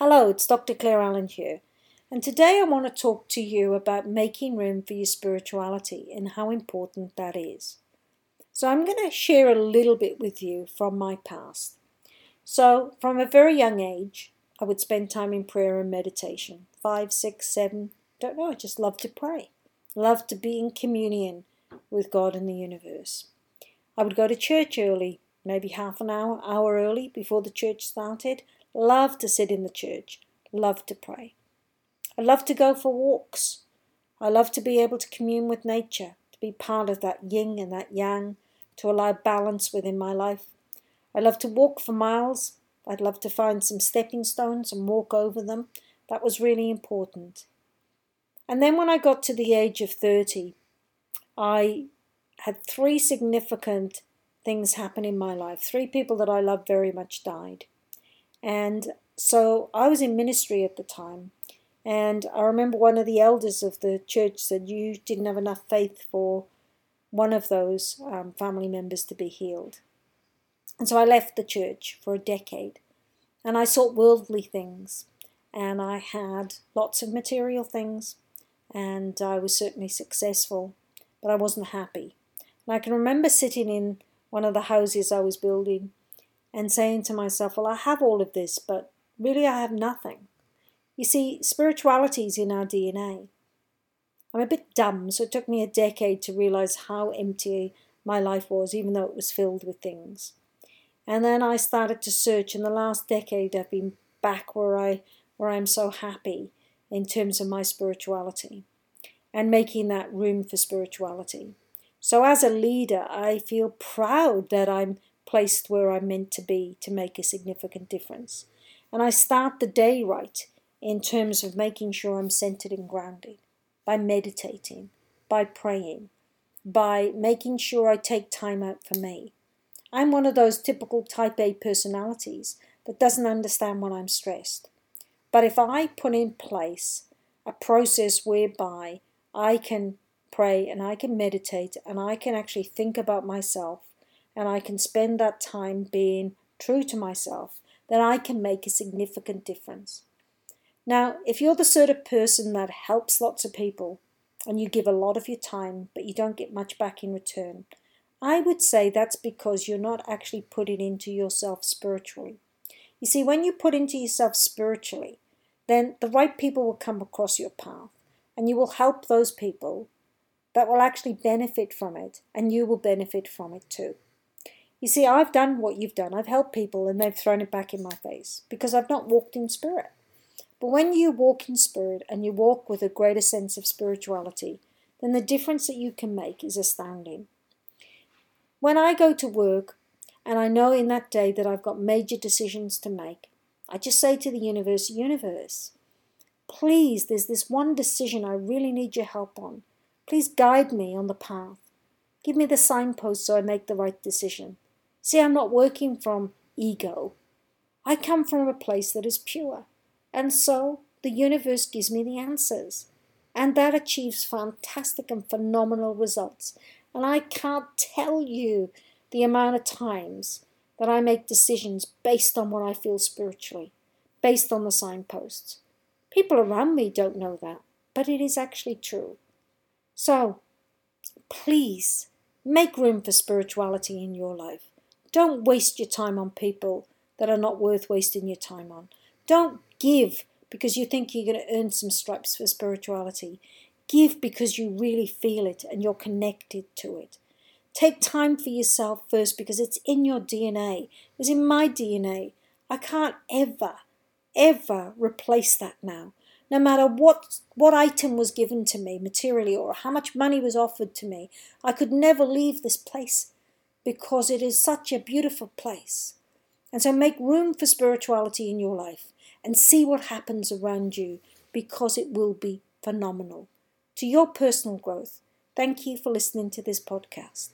Hello, it's Dr. Claire Allen here, and today I want to talk to you about making room for your spirituality and how important that is. So, I'm going to share a little bit with you from my past. So, from a very young age, I would spend time in prayer and meditation. Five, six, seven, don't know, I just love to pray. Love to be in communion with God and the universe. I would go to church early, maybe half an hour, hour early before the church started Love to sit in the church. Love to pray. I love to go for walks. I love to be able to commune with nature, to be part of that yin and that yang, to allow balance within my life. I love to walk for miles. I'd love to find some stepping stones and walk over them. That was really important. And then when I got to the age of 30, I had three significant things happen in my life. Three people that I loved very much died. And so I was in ministry at the time. And I remember one of the elders of the church said, You didn't have enough faith for one of those um, family members to be healed. And so I left the church for a decade. And I sought worldly things. And I had lots of material things. And I was certainly successful. But I wasn't happy. And I can remember sitting in one of the houses I was building and saying to myself, well, I have all of this, but really I have nothing. You see, spirituality is in our DNA. I'm a bit dumb, so it took me a decade to realize how empty my life was, even though it was filled with things. And then I started to search. In the last decade, I've been back where I where I'm so happy in terms of my spirituality and making that room for spirituality. So as a leader, I feel proud that I'm placed where I'm meant to be to make a significant difference. And I start the day right in terms of making sure I'm centered and grounded by meditating, by praying, by making sure I take time out for me. I'm one of those typical type A personalities that doesn't understand when I'm stressed. But if I put in place a process whereby I can pray and I can meditate and I can actually think about myself and I can spend that time being true to myself, then I can make a significant difference. Now, if you're the sort of person that helps lots of people and you give a lot of your time, but you don't get much back in return, I would say that's because you're not actually putting into yourself spiritually. You see, when you put into yourself spiritually, then the right people will come across your path and you will help those people that will actually benefit from it and you will benefit from it too. You see, I've done what you've done. I've helped people and they've thrown it back in my face because I've not walked in spirit. But when you walk in spirit and you walk with a greater sense of spirituality, then the difference that you can make is astounding. When I go to work and I know in that day that I've got major decisions to make, I just say to the universe, universe, please, there's this one decision I really need your help on. Please guide me on the path. Give me the signpost so I make the right decision. See, I'm not working from ego. I come from a place that is pure. And so the universe gives me the answers. And that achieves fantastic and phenomenal results. And I can't tell you the amount of times that I make decisions based on what I feel spiritually, based on the signposts. People around me don't know that, but it is actually true. So, please make room for spirituality in your life. Don't waste your time on people that are not worth wasting your time on. Don't give because you think you're going to earn some stripes for spirituality. Give because you really feel it and you're connected to it. Take time for yourself first because it's in your DNA. It's in my DNA. I can't ever, ever replace that now. No matter what, what item was given to me materially or how much money was offered to me, I could never leave this place because it is such a beautiful place. And so make room for spirituality in your life and see what happens around you because it will be phenomenal. To your personal growth, thank you for listening to this podcast.